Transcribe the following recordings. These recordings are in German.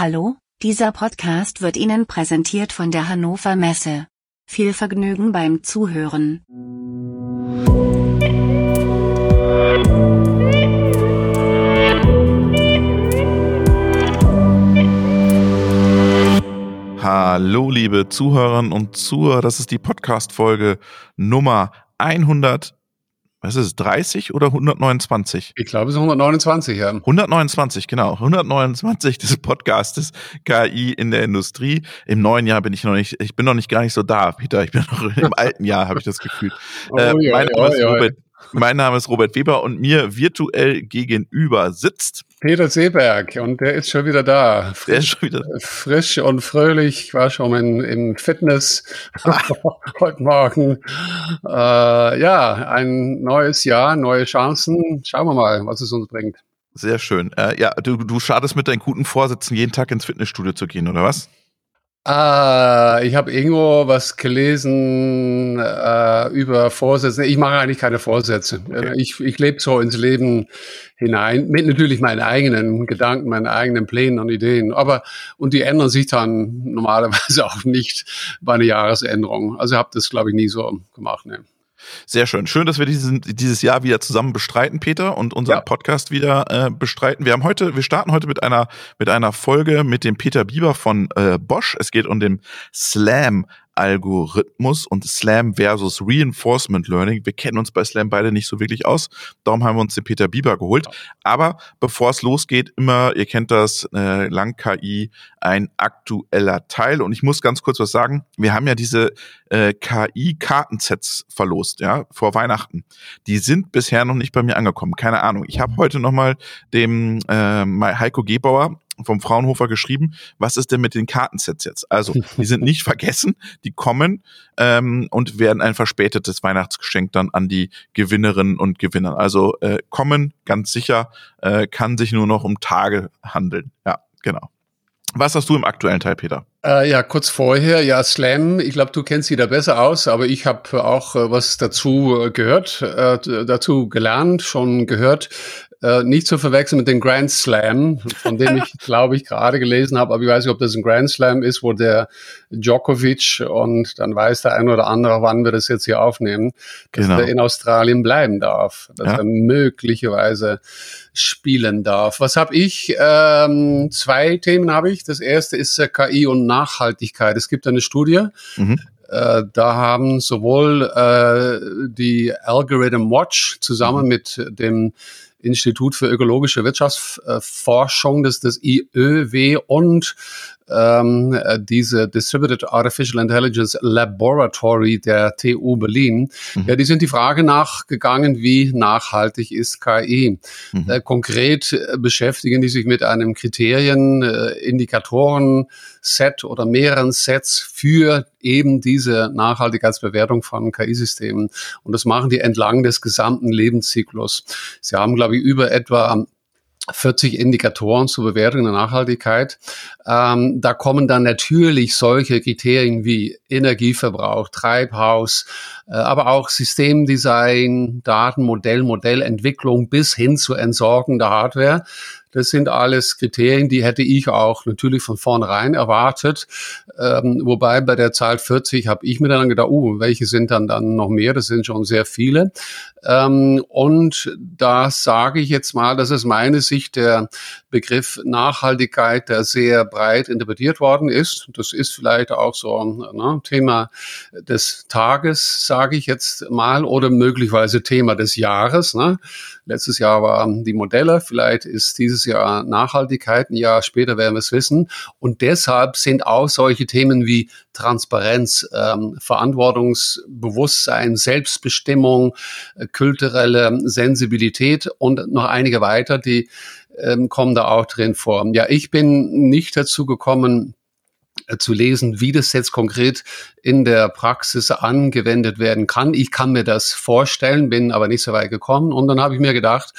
Hallo, dieser Podcast wird Ihnen präsentiert von der Hannover Messe. Viel Vergnügen beim Zuhören. Hallo, liebe Zuhörerinnen und Zuhörer, das ist die Podcast-Folge Nummer 100 was ist es, 30 oder 129? Ich glaube, es ist 129, ja. 129, genau. 129 des Podcastes KI in der Industrie. Im neuen Jahr bin ich noch nicht, ich bin noch nicht gar nicht so da, Peter. Ich bin noch im alten Jahr, habe ich das Gefühl. Oh, äh, mein, Name ist Robert, mein Name ist Robert Weber und mir virtuell gegenüber sitzt Peter Seeberg und der ist schon wieder da. Frisch, der ist schon wieder frisch und fröhlich. Ich war schon in, im Fitness heute Morgen. Äh, ja, ein neues Jahr, neue Chancen. Schauen wir mal, was es uns bringt. Sehr schön. Äh, ja, du, du schadest mit deinen guten Vorsätzen, jeden Tag ins Fitnessstudio zu gehen, oder was? Ah, ich habe irgendwo was gelesen äh, über Vorsätze. Ich mache eigentlich keine Vorsätze. Okay. Ich, ich lebe so ins Leben hinein, mit natürlich meinen eigenen Gedanken, meinen eigenen Plänen und Ideen. Aber und die ändern sich dann normalerweise auch nicht bei einer Jahresänderung. Also habe das, glaube ich, nie so gemacht. Ne. Sehr schön. Schön, dass wir diesen, dieses Jahr wieder zusammen bestreiten, Peter, und unseren ja. Podcast wieder äh, bestreiten. Wir haben heute, wir starten heute mit einer mit einer Folge mit dem Peter Bieber von äh, Bosch. Es geht um den Slam Algorithmus und Slam versus Reinforcement Learning. Wir kennen uns bei Slam beide nicht so wirklich aus. Darum haben wir uns den Peter Bieber geholt. Aber bevor es losgeht, immer, ihr kennt das, äh, Lang KI, ein aktueller Teil. Und ich muss ganz kurz was sagen. Wir haben ja diese äh, KI-Kartensets verlost, ja, vor Weihnachten. Die sind bisher noch nicht bei mir angekommen. Keine Ahnung. Ich habe heute nochmal dem äh, Heiko Gebauer vom Fraunhofer geschrieben, was ist denn mit den Kartensets jetzt? Also, die sind nicht vergessen, die kommen ähm, und werden ein verspätetes Weihnachtsgeschenk dann an die Gewinnerinnen und Gewinner. Also äh, kommen, ganz sicher, äh, kann sich nur noch um Tage handeln. Ja, genau. Was hast du im aktuellen Teil, Peter? Äh, ja, kurz vorher, ja, Slam, ich glaube, du kennst sie da besser aus, aber ich habe auch äh, was dazu äh, gehört, äh, dazu gelernt, schon gehört. Äh, nicht zu verwechseln mit dem Grand Slam, von dem ich, glaube ich, gerade gelesen habe, aber ich weiß nicht, ob das ein Grand Slam ist, wo der Djokovic und dann weiß der ein oder andere, wann wir das jetzt hier aufnehmen, dass genau. er in Australien bleiben darf, dass ja. er möglicherweise spielen darf. Was habe ich? Ähm, zwei Themen habe ich. Das erste ist äh, KI und Nachhaltigkeit. Es gibt eine Studie, mhm. Äh, da haben sowohl äh, die Algorithm Watch zusammen mhm. mit dem Institut für ökologische Wirtschaftsforschung, das ist das IÖW und ähm, äh, diese Distributed Artificial Intelligence Laboratory der TU Berlin. Mhm. Ja, die sind die Frage nachgegangen, wie nachhaltig ist KI. Mhm. Äh, konkret äh, beschäftigen die sich mit einem Kriterien, äh, Indikatoren, Set oder mehreren Sets für eben diese Nachhaltigkeitsbewertung von KI-Systemen. Und das machen die entlang des gesamten Lebenszyklus. Sie haben, glaube ich, über etwa 40 Indikatoren zur Bewertung der Nachhaltigkeit. Ähm, da kommen dann natürlich solche Kriterien wie Energieverbrauch, Treibhaus, äh, aber auch Systemdesign, Datenmodell, Modellentwicklung bis hin zur Entsorgung der Hardware. Das sind alles Kriterien, die hätte ich auch natürlich von vornherein erwartet. Ähm, wobei bei der Zahl 40 habe ich mir dann gedacht, uh, welche sind dann dann noch mehr? Das sind schon sehr viele. Ähm, und da sage ich jetzt mal, das ist meine Sicht der Begriff Nachhaltigkeit, der sehr breit interpretiert worden ist. Das ist vielleicht auch so ein ne, Thema des Tages, sage ich jetzt mal, oder möglicherweise Thema des Jahres. Ne? Letztes Jahr waren die Modelle, vielleicht ist dieses Jahr Nachhaltigkeit, ein Jahr später werden wir es wissen. Und deshalb sind auch solche Themen wie Transparenz, ähm, Verantwortungsbewusstsein, Selbstbestimmung, äh, kulturelle Sensibilität und noch einige weiter, die ähm, kommen da auch drin vor. Ja, ich bin nicht dazu gekommen, zu lesen, wie das jetzt konkret in der Praxis angewendet werden kann. Ich kann mir das vorstellen, bin aber nicht so weit gekommen. Und dann habe ich mir gedacht,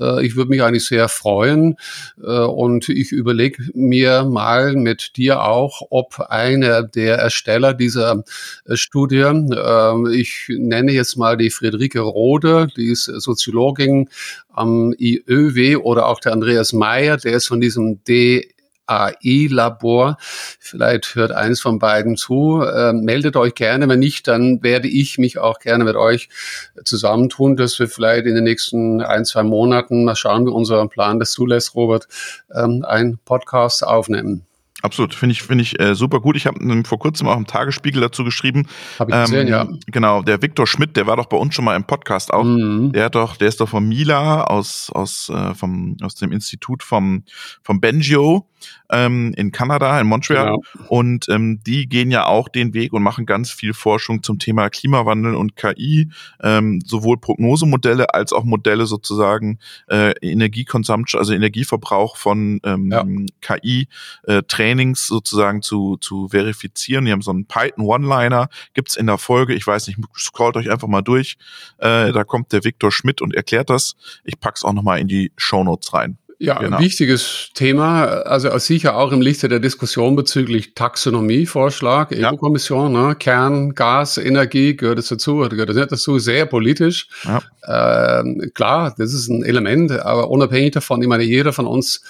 äh, ich würde mich eigentlich sehr freuen äh, und ich überlege mir mal mit dir auch, ob einer der Ersteller dieser äh, Studie, äh, ich nenne jetzt mal die Friederike Rode, die ist Soziologin am IÖW oder auch der Andreas Meyer, der ist von diesem D AI-Labor. Vielleicht hört eines von beiden zu. Äh, meldet euch gerne. Wenn nicht, dann werde ich mich auch gerne mit euch zusammentun, dass wir vielleicht in den nächsten ein, zwei Monaten, mal schauen, wie unser Plan das zulässt, Robert, ähm, einen Podcast aufnehmen. Absolut, finde ich, finde ich äh, super gut. Ich habe vor kurzem auch im Tagesspiegel dazu geschrieben. Habe ich gesehen, ähm, ja. Genau, der Viktor Schmidt, der war doch bei uns schon mal im Podcast auch. Mhm. Der hat doch, der ist doch von Mila aus aus äh, vom aus dem Institut vom vom Benjo ähm, in Kanada, in Montreal. Genau. Und ähm, die gehen ja auch den Weg und machen ganz viel Forschung zum Thema Klimawandel und KI, ähm, sowohl Prognosemodelle als auch Modelle sozusagen äh, Energiekonsumption, also Energieverbrauch von ähm, ja. KI-Trainings äh, sozusagen zu, zu verifizieren. Die haben so einen Python One-Liner, gibt's in der Folge, ich weiß nicht, scrollt euch einfach mal durch. Äh, da kommt der Viktor Schmidt und erklärt das. Ich pack's auch nochmal in die Show Notes rein. Ja, genau. wichtiges Thema, also sicher auch im Lichte der Diskussion bezüglich Taxonomie-Vorschlag, ja. EU-Kommission, ne? Kern, Gas, Energie, gehört es dazu oder gehört es nicht dazu, sehr politisch. Ja. Ähm, klar, das ist ein Element, aber unabhängig davon, ich meine, jeder von uns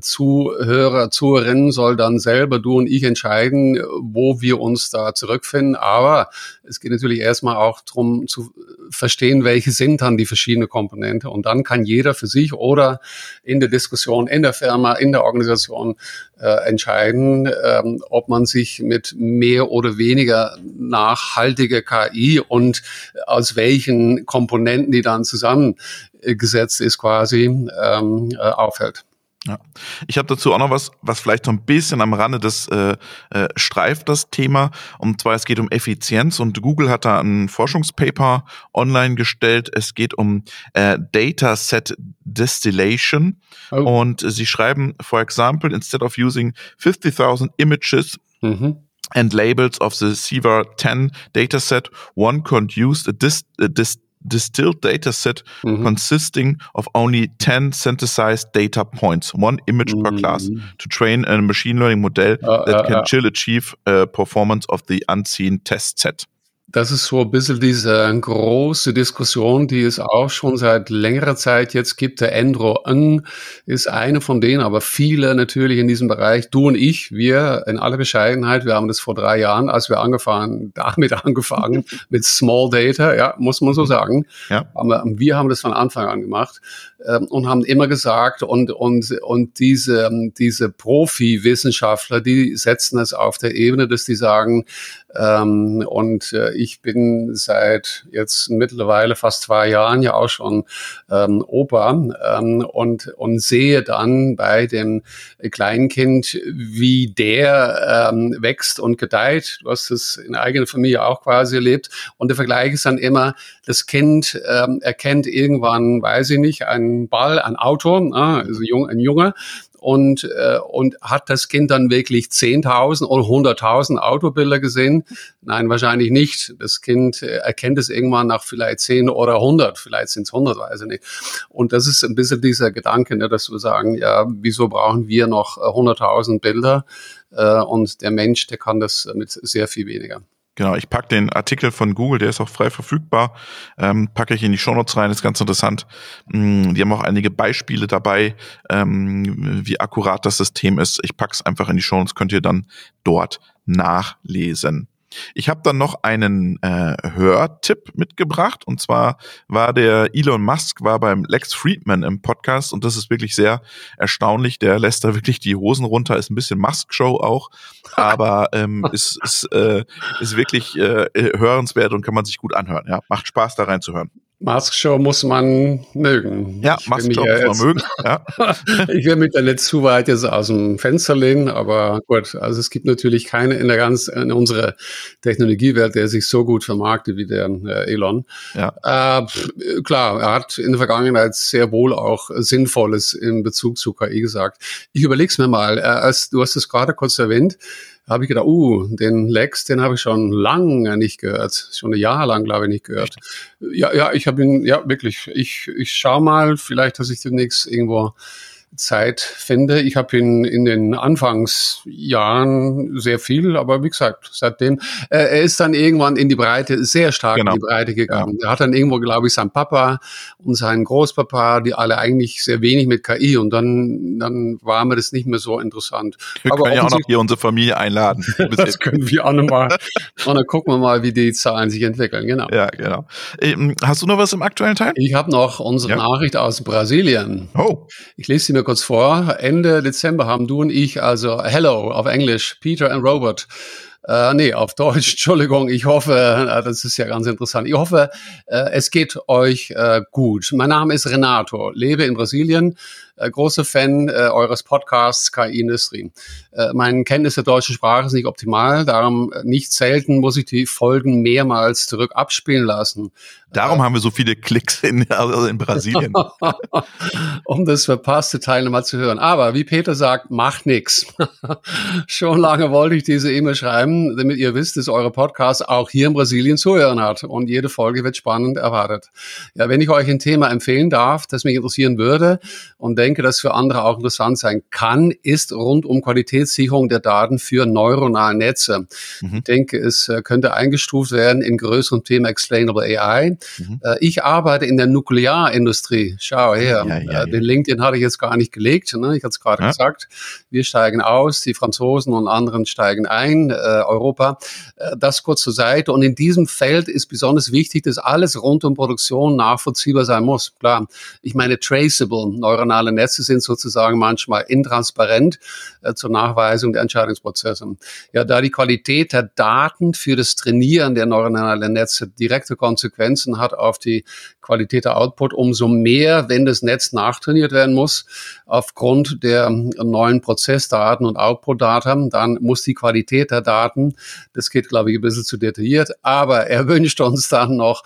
Zuhörer, Zuhörerinnen soll dann selber, du und ich, entscheiden, wo wir uns da zurückfinden. Aber es geht natürlich erstmal auch darum zu verstehen, welche sind dann die verschiedenen Komponente. Und dann kann jeder für sich oder in der Diskussion, in der Firma, in der Organisation äh, entscheiden, ähm, ob man sich mit mehr oder weniger nachhaltiger KI und aus welchen Komponenten die dann zusammengesetzt ist, quasi ähm, äh, aufhält. Ja. Ich habe dazu auch noch was, was vielleicht so ein bisschen am Rande des äh, äh, streift das Thema. Und zwar es geht um Effizienz und Google hat da ein Forschungspaper online gestellt. Es geht um äh, Data Set Distillation oh. und sie schreiben, for example, instead of using 50.000 images mhm and labels of the CIVAR 10 dataset, one could use a, dis, a dis, distilled data set mm-hmm. consisting of only 10 synthesized data points, one image mm-hmm. per class, to train a machine learning model uh, that uh, can uh, chill achieve uh, performance of the unseen test set. Das ist so ein bisschen diese große Diskussion, die es auch schon seit längerer Zeit jetzt gibt. Der Endro Ng ist eine von denen, aber viele natürlich in diesem Bereich. Du und ich, wir in aller Bescheidenheit, wir haben das vor drei Jahren, als wir angefangen, damit angefangen, mit Small Data, ja, muss man so sagen. Ja. Aber wir haben das von Anfang an gemacht und haben immer gesagt, und, und, und diese, diese Profi-Wissenschaftler, die setzen es auf der Ebene, dass die sagen, ähm, und äh, ich bin seit jetzt mittlerweile fast zwei Jahren ja auch schon ähm, Opa ähm, und, und sehe dann bei dem Kleinkind, wie der ähm, wächst und gedeiht. Du hast es in eigener Familie auch quasi erlebt. Und der Vergleich ist dann immer, das Kind ähm, erkennt irgendwann, weiß ich nicht, einen Ball, ein Auto, äh, also ein Junge, und, äh, und hat das Kind dann wirklich 10.000 oder 100.000 Autobilder gesehen? Nein, wahrscheinlich nicht. Das Kind äh, erkennt es irgendwann nach vielleicht 10 oder 100, vielleicht sind es 100, weiß ich nicht. Und das ist ein bisschen dieser Gedanke, ne, dass wir sagen, ja, wieso brauchen wir noch 100.000 Bilder? Äh, und der Mensch, der kann das mit sehr viel weniger. Genau, ich packe den Artikel von Google, der ist auch frei verfügbar, ähm, packe ich in die Shownotes rein, ist ganz interessant. Mm, die haben auch einige Beispiele dabei, ähm, wie akkurat das System ist. Ich pack's einfach in die Shownotes, könnt ihr dann dort nachlesen. Ich habe dann noch einen äh, Hörtipp mitgebracht und zwar war der Elon Musk war beim Lex Friedman im Podcast und das ist wirklich sehr erstaunlich. Der lässt da wirklich die Hosen runter, ist ein bisschen Musk-Show auch, aber ähm, ist, ist, äh, ist wirklich äh, hörenswert und kann man sich gut anhören. Ja, macht Spaß da reinzuhören. Mask Show muss man mögen. Ja, Mask Show muss man mögen. Ja. ich will mich da nicht zu weit jetzt aus dem Fenster lehnen, aber gut, also es gibt natürlich keine in der ganz in unserer Technologiewelt, der sich so gut vermarktet wie der äh, Elon. Ja. Äh, klar, er hat in der Vergangenheit sehr wohl auch Sinnvolles in Bezug zu KI gesagt. Ich überlege es mir mal, äh, als du hast es gerade kurz erwähnt, habe ich gedacht, uh, den Lex, den habe ich schon lange nicht gehört. Schon ein Jahr lang, glaube ich, nicht gehört. Ja, ja, ich habe ihn, ja, wirklich. Ich, ich schau mal, vielleicht, dass ich demnächst irgendwo Zeit finde. Ich habe ihn in den Anfangsjahren sehr viel, aber wie gesagt, seitdem, äh, er ist dann irgendwann in die Breite, sehr stark genau. in die Breite gegangen. Ja. Er hat dann irgendwo, glaube ich, sein Papa und seinen Großpapa, die alle eigentlich sehr wenig mit KI und dann, dann war mir das nicht mehr so interessant. Wir aber können ja auch noch hier unsere Familie einladen. das können wir auch nochmal. und dann gucken wir mal, wie die Zahlen sich entwickeln, genau. Ja, genau. Ähm, hast du noch was im aktuellen Teil? Ich habe noch unsere ja. Nachricht aus Brasilien. Oh. Ich lese sie mir kurz vor. Ende Dezember haben du und ich, also Hello auf Englisch, Peter and Robert, äh, nee, auf Deutsch, Entschuldigung. Ich hoffe, äh, das ist ja ganz interessant. Ich hoffe, äh, es geht euch äh, gut. Mein Name ist Renato, lebe in Brasilien, äh, großer Fan eures Podcasts KI-Industrie. Äh, meine Kenntnis der deutschen Sprache ist nicht optimal, darum nicht selten muss ich die Folgen mehrmals zurück abspielen lassen. Darum haben wir so viele Klicks in, also in Brasilien. um das verpasste Teil nochmal zu hören. Aber wie Peter sagt, macht nix. Schon lange wollte ich diese E-Mail schreiben, damit ihr wisst, dass eure Podcast auch hier in Brasilien zuhören hat und jede Folge wird spannend erwartet. Ja, wenn ich euch ein Thema empfehlen darf, das mich interessieren würde und denke, dass für andere auch interessant sein kann, ist rund um Qualitätssicherung der Daten für neuronale Netze. Mhm. Ich denke, es äh, könnte eingestuft werden in größeren Themen Explainable AI. Mhm. Äh, ich arbeite in der Nuklearindustrie. Schau her, ja, ja, äh, den Link, den hatte ich jetzt gar nicht gelegt. Ne? Ich hatte es gerade gesagt. Wir steigen aus, die Franzosen und anderen steigen ein, Europa. das kurz zur Seite. Und in diesem Feld ist besonders wichtig, dass alles rund um Produktion nachvollziehbar sein muss. Klar, ich meine traceable neuronale Netze sind sozusagen manchmal intransparent äh, zur Nachweisung der Entscheidungsprozesse. Ja, da die Qualität der Daten für das Trainieren der neuronalen Netze direkte Konsequenzen hat auf die Qualität der Output, umso mehr, wenn das Netz nachtrainiert werden muss, aufgrund der neuen Prozessdaten und Output-Daten, dann muss die Qualität der Daten, das geht, glaube ich, ein bisschen zu detailliert, aber er wünscht uns dann noch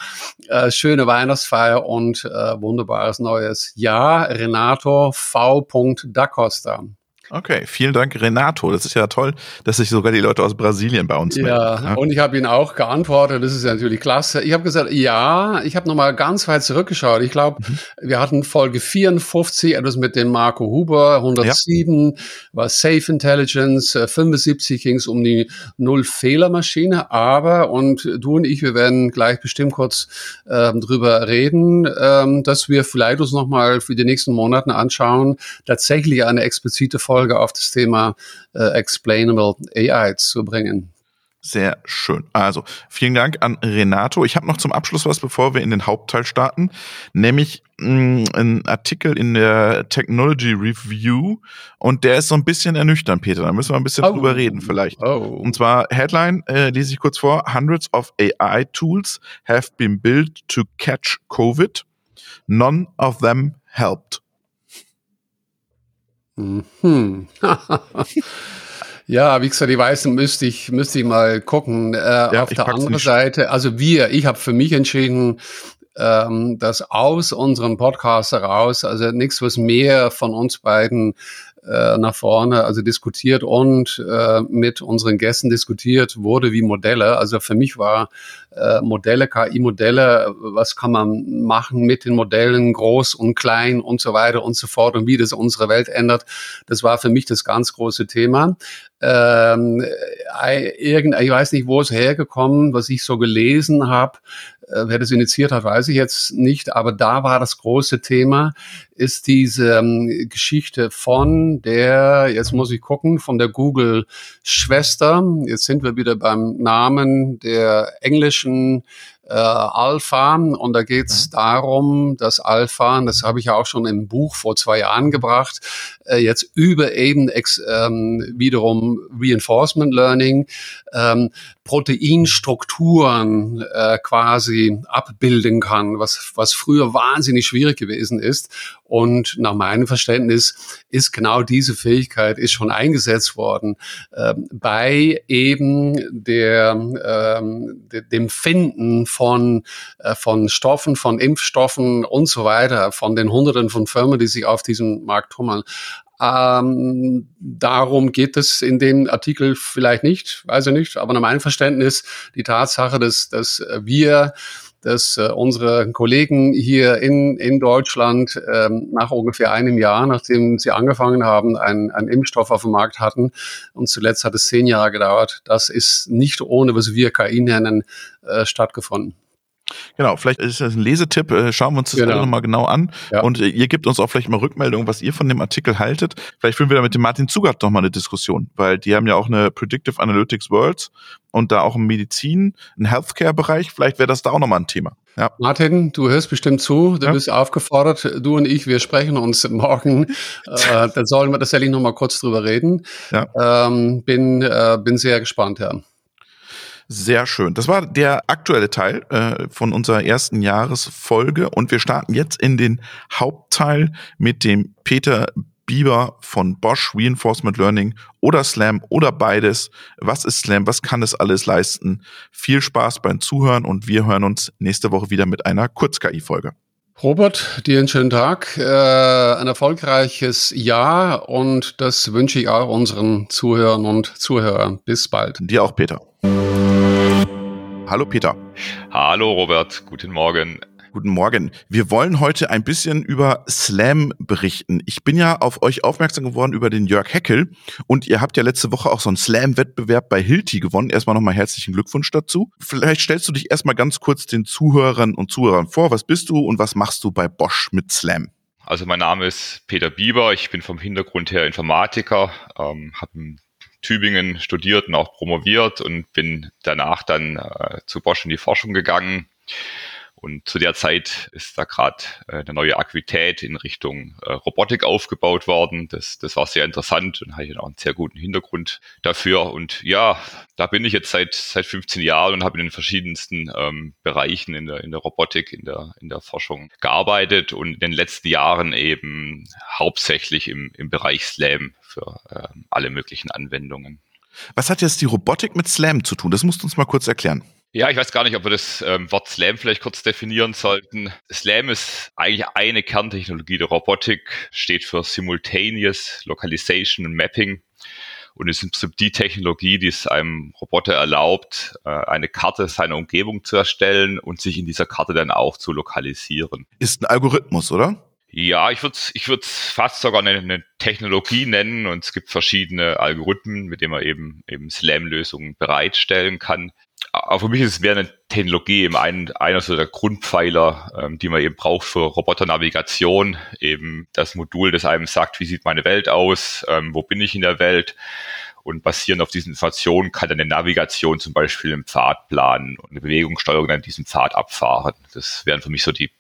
äh, schöne Weihnachtsfeier und äh, wunderbares neues Jahr. Renato V. Da Costa. Okay, vielen Dank, Renato. Das ist ja toll, dass sich sogar die Leute aus Brasilien bei uns melden. Ja, und ich habe ihn auch geantwortet. Das ist ja natürlich klasse. Ich habe gesagt, ja, ich habe nochmal ganz weit zurückgeschaut. Ich glaube, mhm. wir hatten Folge 54, etwas mit dem Marco Huber, 107 ja. war Safe Intelligence, 75 ging es um die Null-Fehler-Maschine. Aber, und du und ich, wir werden gleich bestimmt kurz ähm, drüber reden, ähm, dass wir vielleicht uns nochmal für die nächsten Monate anschauen, tatsächlich eine explizite Folge Folge auf das Thema äh, Explainable AI zu bringen. Sehr schön. Also, vielen Dank an Renato. Ich habe noch zum Abschluss was, bevor wir in den Hauptteil starten, nämlich mh, mm, ein Artikel in der Technology Review und der ist so ein bisschen ernüchternd, Peter. Da müssen wir ein bisschen oh. drüber reden vielleicht. Oh. Und zwar Headline, äh, lese ich kurz vor, Hundreds of AI tools have been built to catch COVID. None of them helped. Mhm. ja, wie gesagt, die Weißen müsste ich, müsste ich mal gucken. Äh, ja, auf der anderen Seite, also wir, ich habe für mich entschieden, ähm, dass aus unserem Podcast heraus, also nichts, was mehr von uns beiden äh, nach vorne, also diskutiert und äh, mit unseren Gästen diskutiert wurde wie Modelle. Also für mich war äh, Modelle, KI-Modelle, was kann man machen mit den Modellen, groß und klein und so weiter und so fort und wie das unsere Welt ändert. Das war für mich das ganz große Thema. Ähm, irgend, ich weiß nicht, wo es hergekommen, was ich so gelesen habe, äh, wer das initiiert hat, weiß ich jetzt nicht, aber da war das große Thema, ist diese ähm, Geschichte von der, jetzt muss ich gucken, von der Google-Schwester. Jetzt sind wir wieder beim Namen der englischen äh, Alpha und da geht es mhm. darum, dass Alpha, das habe ich ja auch schon im Buch vor zwei Jahren gebracht, äh, jetzt über eben ex, ähm, wiederum Reinforcement Learning ähm, Proteinstrukturen äh, quasi abbilden kann, was, was früher wahnsinnig schwierig gewesen ist. Und nach meinem Verständnis ist genau diese Fähigkeit ist schon eingesetzt worden äh, bei eben der, ähm, de, dem Finden von, äh, von Stoffen, von Impfstoffen und so weiter, von den Hunderten von Firmen, die sich auf diesem Markt tummeln. Ähm, darum geht es in dem Artikel vielleicht nicht, weiß ich nicht, aber nach meinem Verständnis die Tatsache, dass, dass wir dass äh, unsere Kollegen hier in, in Deutschland ähm, nach ungefähr einem Jahr, nachdem sie angefangen haben, einen, einen Impfstoff auf dem Markt hatten und zuletzt hat es zehn Jahre gedauert, das ist nicht ohne, was wir KI nennen, äh, stattgefunden. Genau, vielleicht ist das ein Lesetipp. Äh, schauen wir uns das genau. nochmal genau an. Ja. Und äh, ihr gebt uns auch vielleicht mal Rückmeldung, was ihr von dem Artikel haltet. Vielleicht führen wir da mit dem Martin Zugart nochmal eine Diskussion, weil die haben ja auch eine Predictive Analytics Worlds und da auch im Medizin, ein Healthcare-Bereich. Vielleicht wäre das da auch nochmal ein Thema. Ja. Martin, du hörst bestimmt zu, du ja. bist aufgefordert, du und ich, wir sprechen uns morgen. äh, da sollen wir tatsächlich nochmal kurz drüber reden. Ja. Ähm, bin, äh, bin sehr gespannt, ja. Sehr schön. Das war der aktuelle Teil äh, von unserer ersten Jahresfolge und wir starten jetzt in den Hauptteil mit dem Peter Bieber von Bosch Reinforcement Learning oder Slam oder beides. Was ist Slam? Was kann es alles leisten? Viel Spaß beim Zuhören und wir hören uns nächste Woche wieder mit einer Kurz-KI-Folge. Robert, dir einen schönen Tag, äh, ein erfolgreiches Jahr und das wünsche ich auch unseren Zuhörern und Zuhörern. Bis bald. Dir auch, Peter. Hallo Peter. Hallo Robert, guten Morgen. Guten Morgen. Wir wollen heute ein bisschen über Slam berichten. Ich bin ja auf euch aufmerksam geworden über den Jörg Heckel und ihr habt ja letzte Woche auch so einen Slam-Wettbewerb bei Hilti gewonnen. Erstmal nochmal herzlichen Glückwunsch dazu. Vielleicht stellst du dich erstmal ganz kurz den Zuhörern und Zuhörern vor. Was bist du und was machst du bei Bosch mit Slam? Also mein Name ist Peter Bieber. Ich bin vom Hintergrund her Informatiker, ähm, habe einen Tübingen studiert und auch promoviert und bin danach dann äh, zu Bosch in die Forschung gegangen. Und zu der Zeit ist da gerade äh, eine neue Aktivität in Richtung äh, Robotik aufgebaut worden. Das, das war sehr interessant und hatte auch einen sehr guten Hintergrund dafür. Und ja, da bin ich jetzt seit seit 15 Jahren und habe in den verschiedensten ähm, Bereichen in der in der Robotik, in der in der Forschung gearbeitet und in den letzten Jahren eben hauptsächlich im im Bereich Slam für äh, alle möglichen Anwendungen. Was hat jetzt die Robotik mit Slam zu tun? Das musst du uns mal kurz erklären. Ja, ich weiß gar nicht, ob wir das ähm, Wort Slam vielleicht kurz definieren sollten. Slam ist eigentlich eine Kerntechnologie der Robotik, steht für Simultaneous Localization und Mapping und ist im Prinzip die Technologie, die es einem Roboter erlaubt, äh, eine Karte seiner Umgebung zu erstellen und sich in dieser Karte dann auch zu lokalisieren. Ist ein Algorithmus, oder? Ja, ich würde es ich würd's fast sogar eine, eine Technologie nennen und es gibt verschiedene Algorithmen, mit denen man eben, eben Slam-Lösungen bereitstellen kann. Aber für mich ist es mehr eine Technologie, eben ein, einer so der Grundpfeiler, ähm, die man eben braucht für Roboternavigation, eben das Modul, das einem sagt, wie sieht meine Welt aus, ähm, wo bin ich in der Welt, und basierend auf diesen Informationen kann dann eine Navigation zum Beispiel im Pfad planen und eine Bewegungssteuerung an diesem Pfad abfahren. Das wären für mich so die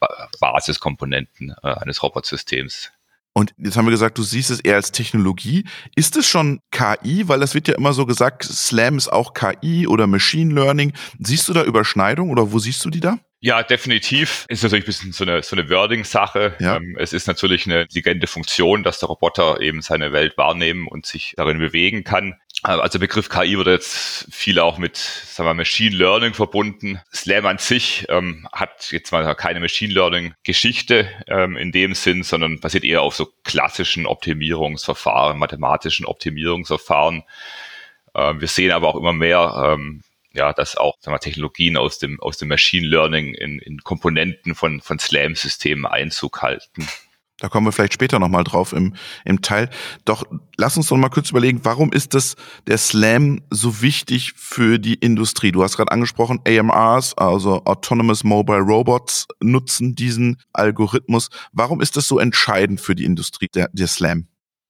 Basiskomponenten äh, eines Robotsystems. Und jetzt haben wir gesagt, du siehst es eher als Technologie. Ist es schon KI? Weil das wird ja immer so gesagt, Slam ist auch KI oder Machine Learning. Siehst du da Überschneidung oder wo siehst du die da? Ja, definitiv. Ist natürlich ein bisschen so eine, so eine Wording-Sache. Ja. Ähm, es ist natürlich eine intelligente Funktion, dass der Roboter eben seine Welt wahrnehmen und sich darin bewegen kann. Äh, also der Begriff KI wird jetzt viel auch mit, sagen wir, Machine Learning verbunden. Slam an sich ähm, hat jetzt mal keine Machine Learning Geschichte ähm, in dem Sinn, sondern basiert eher auf so klassischen Optimierungsverfahren, mathematischen Optimierungsverfahren. Ähm, wir sehen aber auch immer mehr, ähm, ja, dass auch sagen wir, Technologien aus dem, aus dem Machine Learning in, in Komponenten von, von SLAM-Systemen Einzug halten. Da kommen wir vielleicht später nochmal drauf im, im Teil. Doch lass uns doch mal kurz überlegen, warum ist das der Slam so wichtig für die Industrie? Du hast gerade angesprochen, AMRs, also Autonomous Mobile Robots, nutzen diesen Algorithmus. Warum ist das so entscheidend für die Industrie, der, der Slam?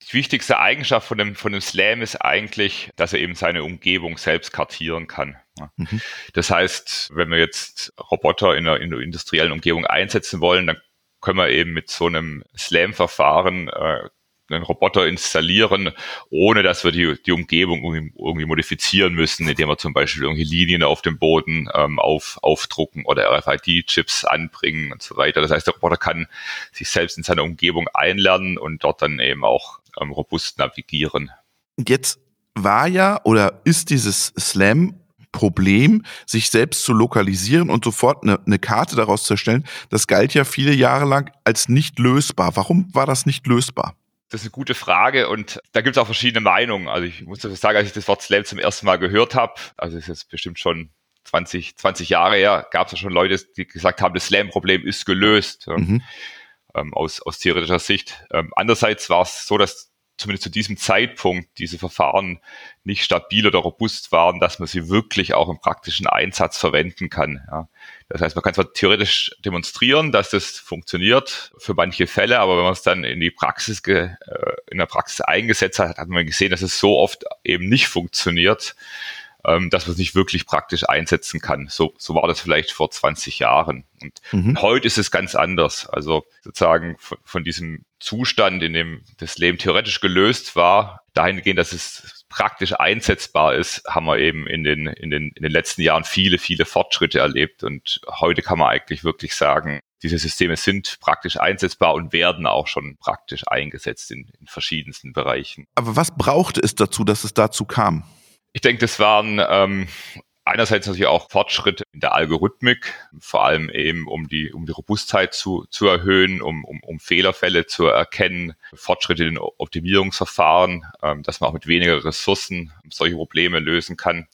Die wichtigste Eigenschaft von dem, von dem Slam ist eigentlich, dass er eben seine Umgebung selbst kartieren kann. Mhm. Das heißt, wenn wir jetzt Roboter in einer, in einer industriellen Umgebung einsetzen wollen, dann können wir eben mit so einem Slam-Verfahren äh, einen Roboter installieren, ohne dass wir die, die Umgebung irgendwie, irgendwie modifizieren müssen, indem wir zum Beispiel irgendwie Linien auf dem Boden ähm, auf, aufdrucken oder RFID-Chips anbringen und so weiter. Das heißt, der Roboter kann sich selbst in seiner Umgebung einlernen und dort dann eben auch ähm, robust navigieren. Jetzt war ja oder ist dieses Slam Problem, sich selbst zu lokalisieren und sofort eine, eine Karte daraus zu erstellen, das galt ja viele Jahre lang als nicht lösbar. Warum war das nicht lösbar? Das ist eine gute Frage und da gibt es auch verschiedene Meinungen. Also ich muss sagen, als ich das Wort Slam zum ersten Mal gehört habe, also ist jetzt bestimmt schon 20, 20 Jahre her gab es ja schon Leute, die gesagt haben, das Slam-Problem ist gelöst. Mhm. Ähm, aus, aus theoretischer Sicht. Ähm, andererseits war es so, dass zumindest zu diesem Zeitpunkt diese Verfahren nicht stabil oder robust waren, dass man sie wirklich auch im praktischen Einsatz verwenden kann. Ja. Das heißt, man kann zwar theoretisch demonstrieren, dass das funktioniert für manche Fälle, aber wenn man es dann in die Praxis ge, äh, in der Praxis eingesetzt hat, hat man gesehen, dass es so oft eben nicht funktioniert, ähm, dass man es nicht wirklich praktisch einsetzen kann. So, so war das vielleicht vor 20 Jahren. Und mhm. heute ist es ganz anders. Also sozusagen von, von diesem Zustand, in dem das Leben theoretisch gelöst war, dahingehend, dass es praktisch einsetzbar ist, haben wir eben in den, in den, in den letzten Jahren viele, viele Fortschritte erlebt. Und heute kann man eigentlich wirklich sagen, diese Systeme sind praktisch einsetzbar und werden auch schon praktisch eingesetzt in, in verschiedensten Bereichen. Aber was brauchte es dazu, dass es dazu kam? Ich denke, das waren ähm, einerseits natürlich auch Fortschritte in der Algorithmik, vor allem eben um die, um die Robustheit zu, zu erhöhen, um, um, um Fehlerfälle zu erkennen, Fortschritte in den Optimierungsverfahren, ähm, dass man auch mit weniger Ressourcen solche Probleme lösen kann.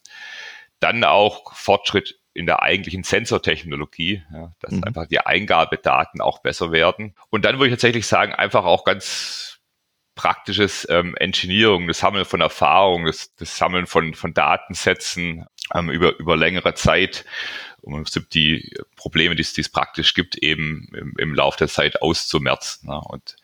Dann auch Fortschritt in der eigentlichen Sensortechnologie, ja, dass mhm. einfach die Eingabedaten auch besser werden. Und dann würde ich tatsächlich sagen, einfach auch ganz praktisches ähm, Engineering, das Sammeln von Erfahrungen, das, das Sammeln von, von Datensätzen ähm, über, über längere Zeit, um die Probleme, die es, die es praktisch gibt, eben im, im Laufe der Zeit auszumerzen. Ne? Und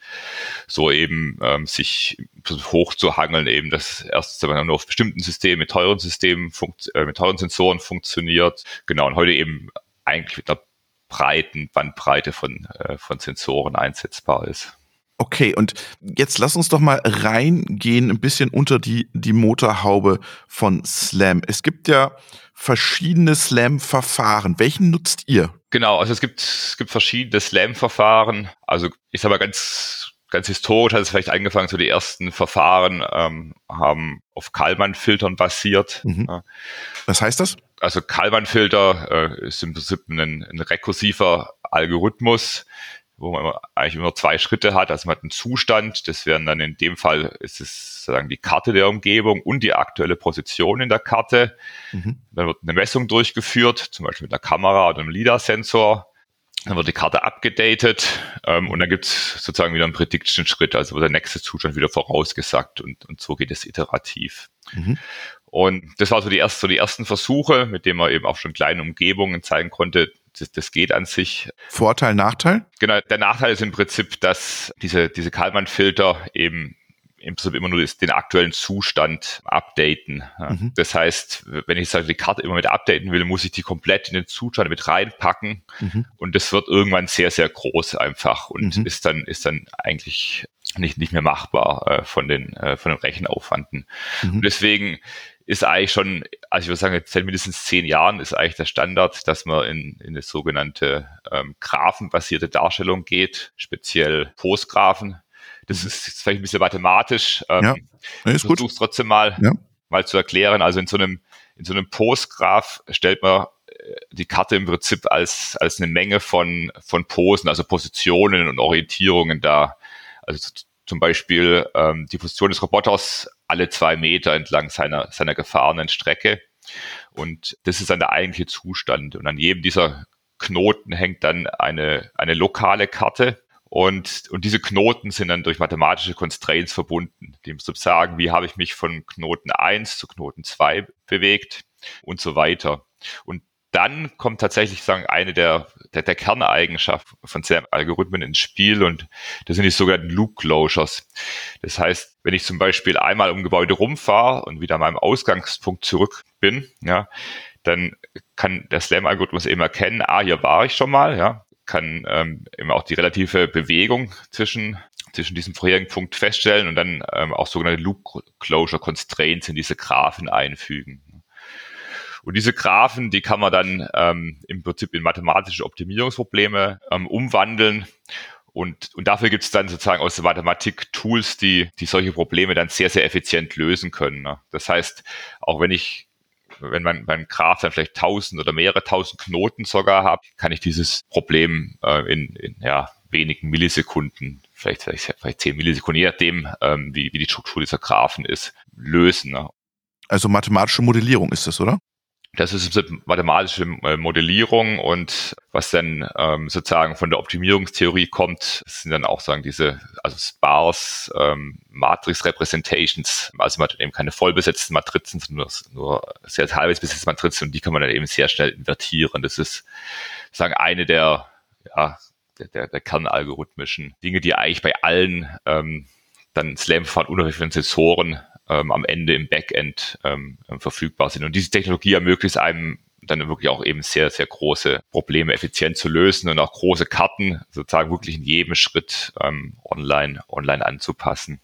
so eben ähm, sich hochzuhangeln, eben das erst nur auf bestimmten Systemen, mit teuren Systemen, äh, mit teuren Sensoren funktioniert. Genau, und heute eben eigentlich mit einer breiten Bandbreite von, äh, von Sensoren einsetzbar ist. Okay, und jetzt lass uns doch mal reingehen, ein bisschen unter die, die Motorhaube von Slam. Es gibt ja verschiedene Slam-Verfahren. Welchen nutzt ihr? Genau, also es gibt, es gibt verschiedene Slam-Verfahren. Also ich sag mal ganz, ganz historisch hat es vielleicht angefangen, so die ersten Verfahren ähm, haben auf Kalman-Filtern basiert. Mhm. Was heißt das? Also Kalman-Filter äh, ist im Prinzip ein, ein rekursiver Algorithmus, wo man eigentlich immer zwei Schritte hat. Also man hat einen Zustand, das wären dann in dem Fall ist es sozusagen die Karte der Umgebung und die aktuelle Position in der Karte. Mhm. Dann wird eine Messung durchgeführt, zum Beispiel mit einer Kamera oder einem LIDAR-Sensor. Dann wird die Karte abgedatet ähm, und dann gibt es sozusagen wieder einen Prediction-Schritt, also wird der nächste Zustand wieder vorausgesagt und, und so geht es iterativ. Mhm. Und das war so die, erste, so die ersten Versuche, mit denen man eben auch schon kleine Umgebungen zeigen konnte, das, das geht an sich. Vorteil, Nachteil? Genau, der Nachteil ist im Prinzip, dass diese, diese Kalman-Filter eben im Prinzip immer nur den aktuellen Zustand updaten. Mhm. Das heißt, wenn ich sage, die Karte immer mit updaten will, muss ich die komplett in den Zustand mit reinpacken mhm. und das wird irgendwann sehr, sehr groß einfach und mhm. ist dann, ist dann eigentlich nicht, nicht mehr machbar äh, von den, äh, von den Rechenaufwanden. Mhm. Und deswegen ist eigentlich schon, also ich würde sagen, seit mindestens zehn Jahren ist eigentlich der Standard, dass man in, in eine sogenannte ähm, graphenbasierte Darstellung geht, speziell Postgraphen. Das mhm. ist vielleicht ein bisschen mathematisch. Ähm, ja, ist ich versuche es trotzdem mal, ja. mal zu erklären. Also in so einem, in so einem Postgraph stellt man äh, die Karte im Prinzip als, als eine Menge von, von Posen, also Positionen und Orientierungen da. Also zum Beispiel ähm, die Position des Roboters alle zwei Meter entlang seiner, seiner gefahrenen Strecke. Und das ist dann der eigentliche Zustand. Und an jedem dieser Knoten hängt dann eine, eine lokale Karte. Und, und diese Knoten sind dann durch mathematische Constraints verbunden, die sagen, wie habe ich mich von Knoten 1 zu Knoten 2 bewegt und so weiter. Und dann kommt tatsächlich sagen eine der, der, der Kerneigenschaften von Algorithmen ins Spiel und das sind die sogenannten Loop Closures. Das heißt, wenn ich zum Beispiel einmal um Gebäude rumfahre und wieder an meinem Ausgangspunkt zurück bin, ja, dann kann der Slam-Algorithmus eben erkennen, ah, hier war ich schon mal, ja, kann ähm, eben auch die relative Bewegung zwischen zwischen diesem vorherigen Punkt feststellen und dann ähm, auch sogenannte Loop Closure Constraints in diese Graphen einfügen. Und diese Graphen, die kann man dann ähm, im Prinzip in mathematische Optimierungsprobleme ähm, umwandeln. Und, und dafür gibt es dann sozusagen aus der Mathematik Tools, die, die solche Probleme dann sehr, sehr effizient lösen können. Ne? Das heißt, auch wenn ich wenn mein, mein Graph dann vielleicht tausend oder mehrere tausend Knoten sogar hat, kann ich dieses Problem äh, in, in ja, wenigen Millisekunden, vielleicht, vielleicht, vielleicht zehn Millisekunden, je nachdem, ähm, wie, wie die Struktur dieser Graphen ist, lösen. Ne? Also mathematische Modellierung ist das, oder? Das ist mathematische äh, Modellierung und was dann ähm, sozusagen von der Optimierungstheorie kommt, sind dann auch sagen diese also Sparse ähm, Matrix Representations, also man hat eben keine vollbesetzten Matrizen, sondern nur, nur sehr teilweise besetzte Matrizen und die kann man dann eben sehr schnell invertieren. Das ist sagen eine der ja, der, der, der kernalgorithmischen Dinge, die eigentlich bei allen ähm, dann Slam-Verfahren unabhängig von Sensoren ähm, am Ende im Backend ähm, verfügbar sind. Und diese Technologie ermöglicht einem dann wirklich auch eben sehr, sehr große Probleme effizient zu lösen und auch große Karten sozusagen wirklich in jedem Schritt ähm, online, online anzupassen.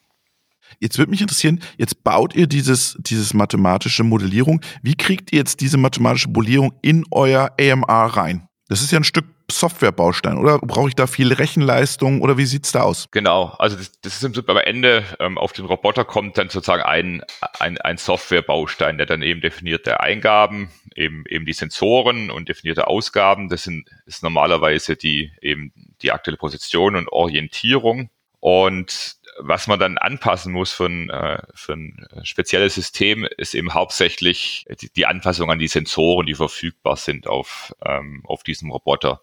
Jetzt würde mich interessieren, jetzt baut ihr dieses, dieses mathematische Modellierung. Wie kriegt ihr jetzt diese mathematische Modellierung in euer AMR rein? Das ist ja ein Stück Softwarebaustein oder brauche ich da viel Rechenleistung oder wie sieht's da aus? Genau, also das, das ist im Prinzip am Ende ähm, auf den Roboter kommt dann sozusagen ein, ein, ein Softwarebaustein, der dann eben definierte Eingaben, eben, eben die Sensoren und definierte Ausgaben. Das sind ist normalerweise die eben die aktuelle Position und Orientierung. Und was man dann anpassen muss für ein, äh, für ein spezielles System, ist eben hauptsächlich die, die Anpassung an die Sensoren, die verfügbar sind auf, ähm, auf diesem Roboter.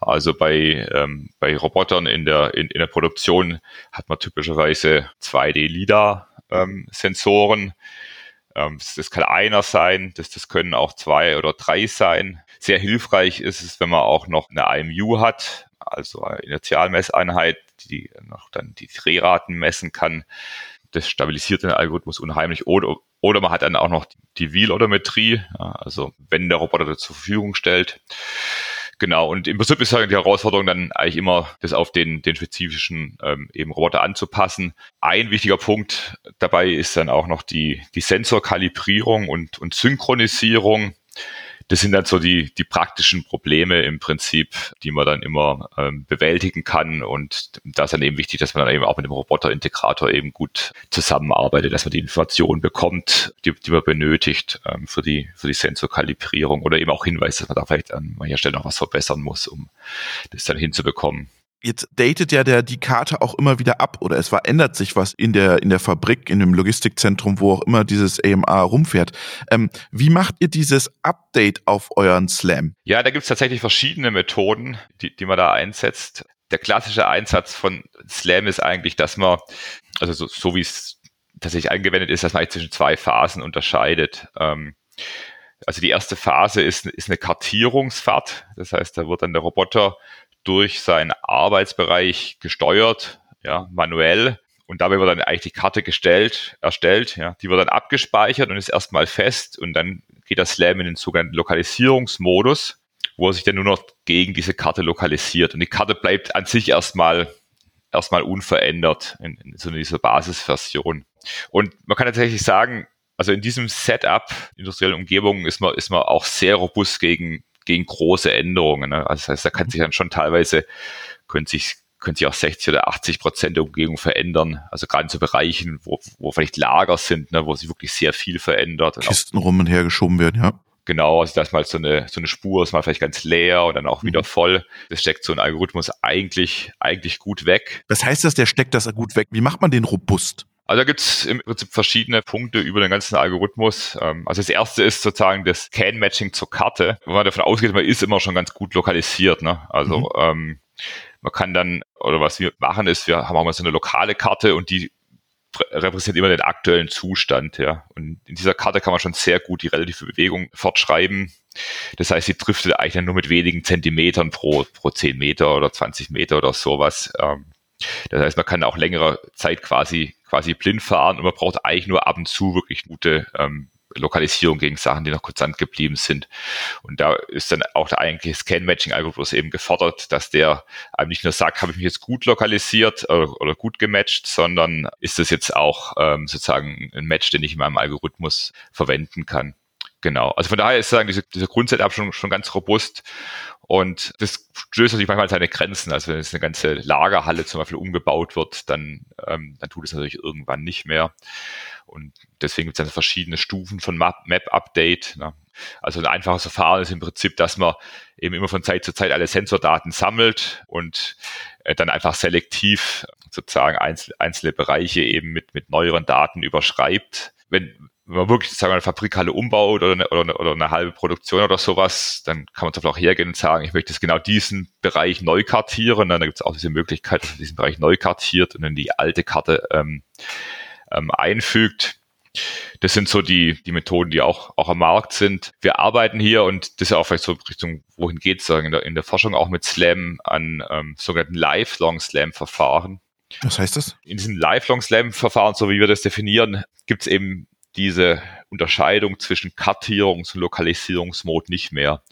Also bei, ähm, bei Robotern in der, in, in der Produktion hat man typischerweise 2D-LIDAR-Sensoren. Ähm, das, das, kann einer sein, das, das können auch zwei oder drei sein. Sehr hilfreich ist es, wenn man auch noch eine IMU hat, also eine Inertialmesseinheit, die noch dann die Drehraten messen kann. Das stabilisiert den Algorithmus unheimlich. Oder, oder man hat dann auch noch die Wheel-Odometrie, also wenn der Roboter das zur Verfügung stellt. Genau, und im Prinzip ist die Herausforderung dann eigentlich immer, das auf den, den spezifischen ähm, eben Roboter anzupassen. Ein wichtiger Punkt dabei ist dann auch noch die, die Sensorkalibrierung und, und Synchronisierung das sind dann so die, die praktischen Probleme im Prinzip, die man dann immer ähm, bewältigen kann. Und da ist dann eben wichtig, dass man dann eben auch mit dem Roboterintegrator eben gut zusammenarbeitet, dass man die Informationen bekommt, die, die man benötigt ähm, für die, für die Sensorkalibrierung oder eben auch Hinweise, dass man da vielleicht an mancher Stelle noch was verbessern muss, um das dann hinzubekommen. Jetzt datet ja der die Karte auch immer wieder ab oder es verändert sich was in der in der Fabrik, in dem Logistikzentrum, wo auch immer dieses AMR rumfährt. Ähm, wie macht ihr dieses Update auf euren Slam? Ja, da gibt's tatsächlich verschiedene Methoden, die, die man da einsetzt. Der klassische Einsatz von Slam ist eigentlich, dass man, also so, so wie es tatsächlich angewendet ist, dass man zwischen zwei Phasen unterscheidet. Ähm, also die erste Phase ist, ist eine Kartierungsfahrt. Das heißt, da wird dann der Roboter durch seinen Arbeitsbereich gesteuert, ja, manuell. Und dabei wird dann eigentlich die Karte gestellt, erstellt, ja, die wird dann abgespeichert und ist erstmal fest und dann geht das Slam in den sogenannten Lokalisierungsmodus, wo er sich dann nur noch gegen diese Karte lokalisiert. Und die Karte bleibt an sich erstmal erstmal unverändert in, in so dieser Basisversion. Und man kann tatsächlich sagen, also in diesem Setup, industriellen Umgebungen, ist man, ist man auch sehr robust gegen gegen große Änderungen. Ne? Also das heißt, da kann sich dann schon teilweise, können sich können sich auch 60 oder 80 Prozent der Umgebung verändern. Also gerade in so Bereichen, wo, wo vielleicht Lager sind, ne, wo sich wirklich sehr viel verändert. Kisten rum und her geschoben werden, ja. Genau, also da ist mal so eine, so eine Spur, ist mal vielleicht ganz leer und dann auch wieder mhm. voll. Das steckt so ein Algorithmus eigentlich, eigentlich gut weg. Was heißt das, der steckt das gut weg? Wie macht man den robust? Also da gibt es im Prinzip verschiedene Punkte über den ganzen Algorithmus. Ähm, also das erste ist sozusagen das Can-Matching zur Karte, wo man davon ausgeht, man ist immer schon ganz gut lokalisiert. Ne? Also mhm. ähm, man kann dann, oder was wir machen ist, wir haben auch mal so eine lokale Karte und die repräsentiert immer den aktuellen Zustand, ja. Und in dieser Karte kann man schon sehr gut die relative Bewegung fortschreiben. Das heißt, sie driftet eigentlich nur mit wenigen Zentimetern pro, pro 10 Meter oder 20 Meter oder sowas. Ähm, das heißt, man kann auch längere Zeit quasi quasi blind fahren und man braucht eigentlich nur ab und zu wirklich gute ähm, Lokalisierung gegen Sachen, die noch konstant geblieben sind. Und da ist dann auch der eigentliche Scan-Matching-Algorithmus eben gefordert, dass der einem nicht nur sagt, habe ich mich jetzt gut lokalisiert oder, oder gut gematcht, sondern ist das jetzt auch ähm, sozusagen ein Match, den ich in meinem Algorithmus verwenden kann. Genau. Also von daher ist sagen, diese, dieser Grundsetup schon, schon ganz robust. Und das stößt natürlich manchmal seine Grenzen. Also wenn jetzt eine ganze Lagerhalle zum Beispiel umgebaut wird, dann, ähm, dann tut es natürlich irgendwann nicht mehr. Und deswegen gibt es dann verschiedene Stufen von Map-Update. Ne? Also ein einfaches Verfahren ist im Prinzip, dass man eben immer von Zeit zu Zeit alle Sensordaten sammelt und äh, dann einfach selektiv sozusagen einzelne Bereiche eben mit, mit neueren Daten überschreibt. Wenn, wenn man wirklich sagen wir, eine Fabrikhalle umbaut oder eine, oder, eine, oder eine halbe Produktion oder sowas, dann kann man zum Beispiel auch hergehen und sagen, ich möchte jetzt genau diesen Bereich neu kartieren. Dann gibt es auch diese Möglichkeit, dass man diesen Bereich neu kartiert und in die alte Karte ähm, ähm, einfügt. Das sind so die, die Methoden, die auch, auch am Markt sind. Wir arbeiten hier und das ist ja auch vielleicht so Richtung, wohin geht es in der, in der Forschung auch mit Slam an ähm, sogenannten Lifelong Slam Verfahren. Was heißt das? In diesen Lifelong Slam Verfahren, so wie wir das definieren, gibt es eben diese Unterscheidung zwischen Kartierungs- und Lokalisierungsmod nicht mehr.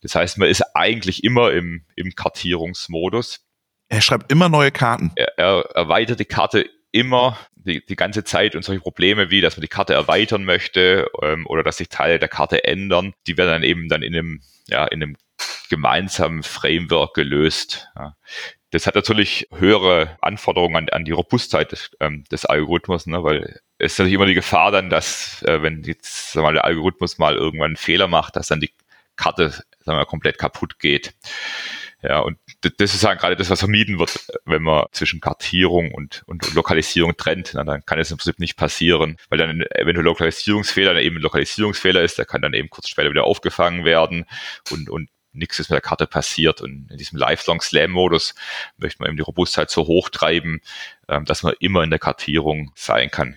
Das heißt, man ist eigentlich immer im, im Kartierungsmodus. Er schreibt immer neue Karten. Er, er erweitert die Karte immer die, die ganze Zeit und solche Probleme wie, dass man die Karte erweitern möchte ähm, oder dass sich Teile der Karte ändern, die werden dann eben dann in einem, ja, in einem gemeinsamen Framework gelöst. Ja. Das hat natürlich höhere Anforderungen an, an die Robustheit des, ähm, des Algorithmus, ne, weil es ist natürlich immer die Gefahr dann, dass äh, wenn jetzt sagen wir mal, der Algorithmus mal irgendwann einen Fehler macht, dass dann die Karte sagen wir, mal, komplett kaputt geht. Ja, und das ist halt gerade das, was vermieden wird, wenn man zwischen Kartierung und, und Lokalisierung trennt. Na, dann kann es im Prinzip nicht passieren, weil dann eventuell Lokalisierungsfehler dann eben ein Lokalisierungsfehler ist, der kann dann eben kurz später wieder aufgefangen werden und, und nichts ist mit der Karte passiert. Und in diesem Lifelong Slam-Modus möchte man eben die Robustheit so hoch treiben, ähm, dass man immer in der Kartierung sein kann.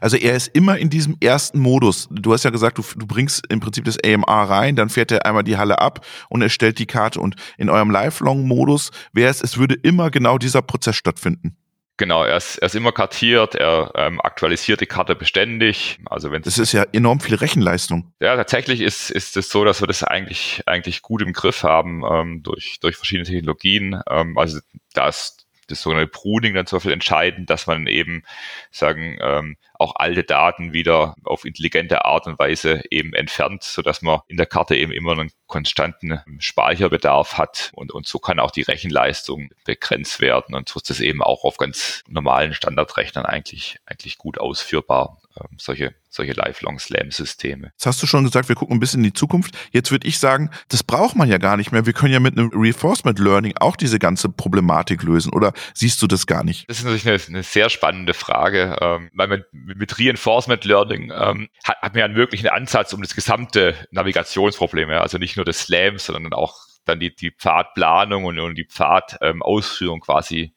Also er ist immer in diesem ersten Modus. Du hast ja gesagt, du, du bringst im Prinzip das AMR rein, dann fährt er einmal die Halle ab und er stellt die Karte. Und in eurem Lifelong-Modus wäre es, es würde immer genau dieser Prozess stattfinden. Genau, er ist, er ist immer kartiert, er ähm, aktualisiert die Karte beständig. Also wenn das ist ja enorm viel Rechenleistung. Ja, tatsächlich ist ist es so, dass wir das eigentlich eigentlich gut im Griff haben ähm, durch durch verschiedene Technologien. Ähm, also da ist das sogenannte Pruning dann zum Beispiel entscheidend, dass man eben sagen ähm, auch alte Daten wieder auf intelligente Art und Weise eben entfernt, so dass man in der Karte eben immer einen konstanten Speicherbedarf hat und, und so kann auch die Rechenleistung begrenzt werden und so ist das eben auch auf ganz normalen Standardrechnern eigentlich, eigentlich gut ausführbar, ähm, solche, solche Lifelong Slam Systeme. Jetzt hast du schon gesagt, wir gucken ein bisschen in die Zukunft. Jetzt würde ich sagen, das braucht man ja gar nicht mehr. Wir können ja mit einem Reinforcement Learning auch diese ganze Problematik lösen oder siehst du das gar nicht? Das ist natürlich eine, eine sehr spannende Frage, ähm, weil man mit Reinforcement Learning ähm, hat, hat man ja einen wirklichen Ansatz um das gesamte Navigationsproblem, ja? also nicht nur das Slam, sondern auch dann die, die Pfadplanung und, und die Pfadausführung ähm, quasi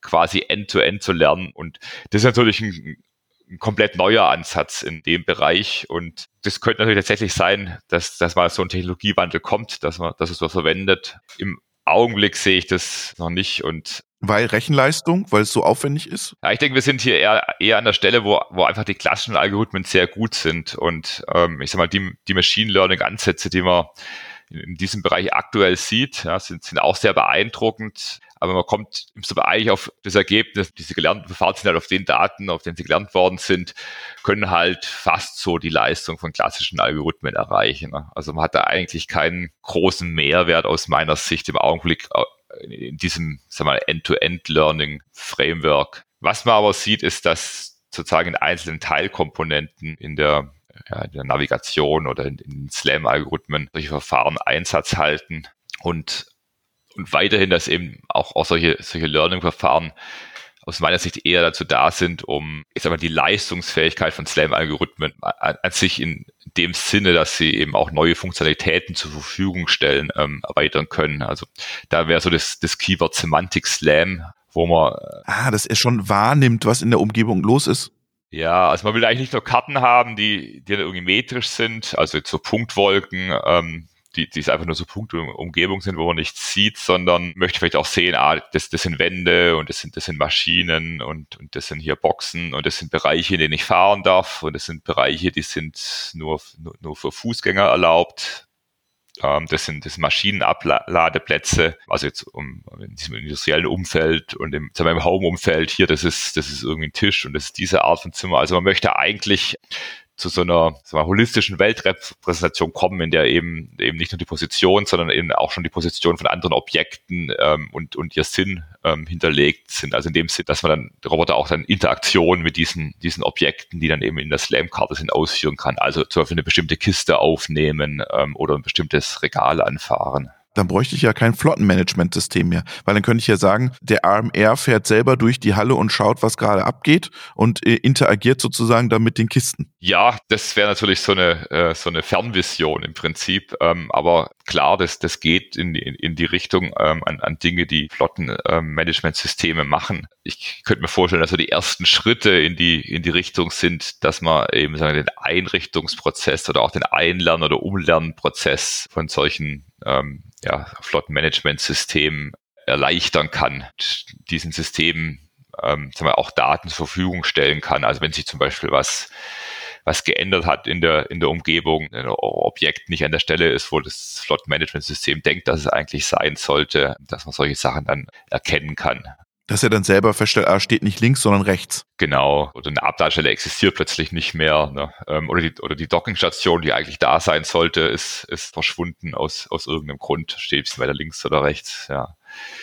quasi end-to-end -end zu lernen. Und das ist natürlich ein, ein komplett neuer Ansatz in dem Bereich. Und das könnte natürlich tatsächlich sein, dass, dass mal so ein Technologiewandel kommt, dass man, dass es so verwendet. Im Augenblick sehe ich das noch nicht und weil Rechenleistung, weil es so aufwendig ist? Ja, ich denke, wir sind hier eher, eher an der Stelle, wo, wo einfach die klassischen Algorithmen sehr gut sind. Und ähm, ich sag mal, die, die Machine Learning-Ansätze, die man in diesem Bereich aktuell sieht, ja, sind, sind auch sehr beeindruckend. Aber man kommt so eigentlich auf das Ergebnis, diese gelernten Verfahren sind halt auf den Daten, auf denen sie gelernt worden sind, können halt fast so die Leistung von klassischen Algorithmen erreichen. Ne? Also man hat da eigentlich keinen großen Mehrwert aus meiner Sicht im Augenblick in diesem, wir mal, End-to-End-Learning-Framework. Was man aber sieht, ist, dass sozusagen in einzelnen Teilkomponenten in der ja, in der Navigation oder in, in Slam-Algorithmen solche Verfahren Einsatz halten und, und weiterhin, dass eben auch, auch solche, solche Learning-Verfahren aus meiner Sicht eher dazu da sind, um, ich sag mal, die Leistungsfähigkeit von Slam-Algorithmen an, an, sich in dem Sinne, dass sie eben auch neue Funktionalitäten zur Verfügung stellen, ähm, erweitern können. Also da wäre so das, das Keyword Semantic Slam, wo man. Ah, dass er schon wahrnimmt, was in der Umgebung los ist. Ja, also man will eigentlich nicht nur Karten haben, die, die irgendwie metrisch sind, also jetzt so Punktwolken, ähm, die, die einfach nur so Punkte in Umgebung sind, wo man nichts sieht, sondern möchte vielleicht auch sehen, ah, das, das sind Wände und das sind, das sind Maschinen und, und das sind hier Boxen und das sind Bereiche, in denen ich fahren darf und das sind Bereiche, die sind nur, nur, nur für Fußgänger erlaubt. Ähm, das sind, das sind Maschinenabladeplätze, also jetzt um, in diesem industriellen Umfeld und im, sagen wir, im Home-Umfeld hier, das ist, das ist irgendwie ein Tisch und das ist diese Art von Zimmer. Also man möchte eigentlich zu so einer einer holistischen Weltrepräsentation kommen, in der eben eben nicht nur die Position, sondern eben auch schon die Position von anderen Objekten ähm, und und ihr Sinn ähm, hinterlegt sind. Also in dem Sinn, dass man dann Roboter auch dann Interaktion mit diesen diesen Objekten, die dann eben in der Slam-Karte sind, ausführen kann. Also zum Beispiel eine bestimmte Kiste aufnehmen ähm, oder ein bestimmtes Regal anfahren. Dann bräuchte ich ja kein Flottenmanagementsystem mehr. Weil dann könnte ich ja sagen, der AMR fährt selber durch die Halle und schaut, was gerade abgeht und äh, interagiert sozusagen dann mit den Kisten. Ja, das wäre natürlich so eine, äh, so eine Fernvision im Prinzip. Ähm, aber klar, das, das geht in, in, in die Richtung ähm, an, an Dinge, die Flottenmanagementsysteme ähm, machen. Ich könnte mir vorstellen, dass so die ersten Schritte in die, in die Richtung sind, dass man eben sagen, den Einrichtungsprozess oder auch den Einlern- oder Umlernprozess von solchen ähm, ja, Flottenmanagementsystemen erleichtern kann, diesen Systemen ähm, sagen wir, auch Daten zur Verfügung stellen kann. Also wenn sich zum Beispiel was was geändert hat in der, in der Umgebung, ein Objekt nicht an der Stelle ist, wo das Flottenmanagementsystem denkt, dass es eigentlich sein sollte, dass man solche Sachen dann erkennen kann dass er dann selber feststellt, ah, steht nicht links, sondern rechts. Genau. Oder eine Abladestelle existiert plötzlich nicht mehr. Ne? Ähm, oder die, oder die Dockingstation, die eigentlich da sein sollte, ist, ist verschwunden aus, aus irgendeinem Grund. Steht ein bisschen weiter links oder rechts, ja.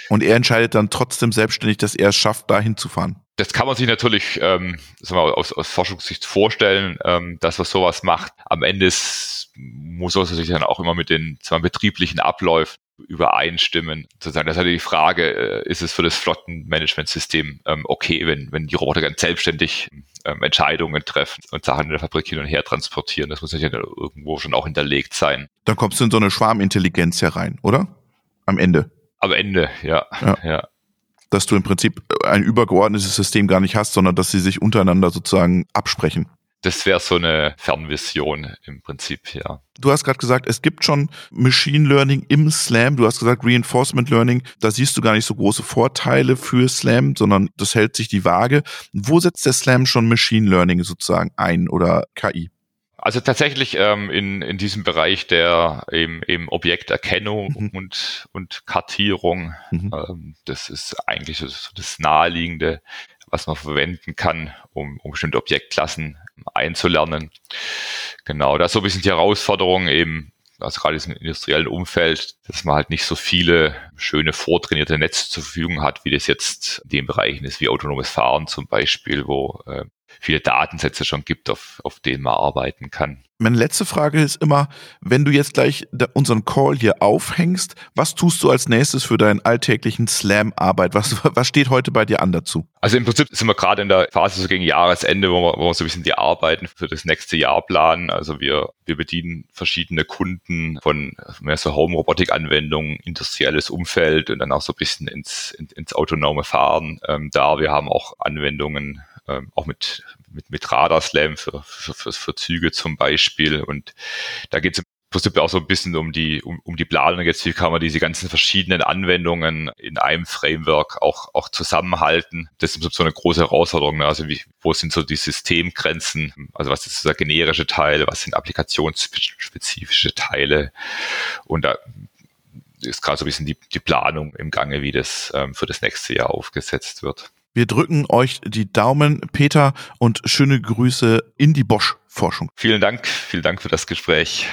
Und er entscheidet dann trotzdem selbstständig, dass er es schafft, da hinzufahren. Das kann man sich natürlich ähm, sagen wir, aus, aus Forschungssicht vorstellen, ähm, dass man sowas macht. Am Ende ist, muss man sich dann auch immer mit den betrieblichen Abläufen übereinstimmen. Sozusagen, das ist halt die Frage, äh, ist es für das Flottenmanagementsystem ähm, okay, wenn, wenn die Roboter ganz selbstständig ähm, Entscheidungen treffen und Sachen in der Fabrik hin und her transportieren. Das muss natürlich irgendwo schon auch hinterlegt sein. Dann kommst du in so eine Schwarmintelligenz herein, oder? Am Ende. Am Ende, ja. ja. ja. Dass du im Prinzip ein übergeordnetes System gar nicht hast, sondern dass sie sich untereinander sozusagen absprechen das wäre so eine Fernvision im Prinzip, ja. Du hast gerade gesagt, es gibt schon Machine Learning im Slam. Du hast gesagt Reinforcement Learning. Da siehst du gar nicht so große Vorteile für Slam, sondern das hält sich die Waage. Wo setzt der Slam schon Machine Learning sozusagen ein oder KI? Also tatsächlich ähm, in, in diesem Bereich der eben, eben Objekterkennung mhm. und, und Kartierung. Mhm. Ähm, das ist eigentlich so das Naheliegende, was man verwenden kann, um, um bestimmte Objektklassen einzulernen. Genau, das ist so ein bisschen die Herausforderung eben, also gerade im industriellen Umfeld, dass man halt nicht so viele schöne vortrainierte Netze zur Verfügung hat, wie das jetzt in den Bereichen ist, wie autonomes Fahren zum Beispiel, wo äh, viele Datensätze schon gibt, auf, auf denen man arbeiten kann. Meine letzte Frage ist immer, wenn du jetzt gleich unseren Call hier aufhängst, was tust du als nächstes für deinen alltäglichen Slam-Arbeit? Was, was steht heute bei dir an dazu? Also im Prinzip sind wir gerade in der Phase so gegen Jahresende, wo wir, wo wir so ein bisschen die Arbeiten für das nächste Jahr planen. Also wir, wir bedienen verschiedene Kunden von mehr so Home-Robotik-Anwendungen, industrielles Umfeld und dann auch so ein bisschen ins, ins, ins autonome Fahren ähm, da. Wir haben auch Anwendungen ähm, auch mit, mit, mit Radarslam für, für, für, für Züge zum Beispiel. Und da geht es im Prinzip auch so ein bisschen um die, um, um die Planung jetzt, wie kann man diese ganzen verschiedenen Anwendungen in einem Framework auch, auch zusammenhalten. Das ist so eine große Herausforderung. Ne? Also wie, wo sind so die Systemgrenzen? Also was ist der generische Teil? Was sind applikationsspezifische Teile? Und da ist gerade so ein bisschen die, die Planung im Gange, wie das ähm, für das nächste Jahr aufgesetzt wird. Wir drücken euch die Daumen, Peter, und schöne Grüße in die Bosch-Forschung. Vielen Dank, vielen Dank für das Gespräch.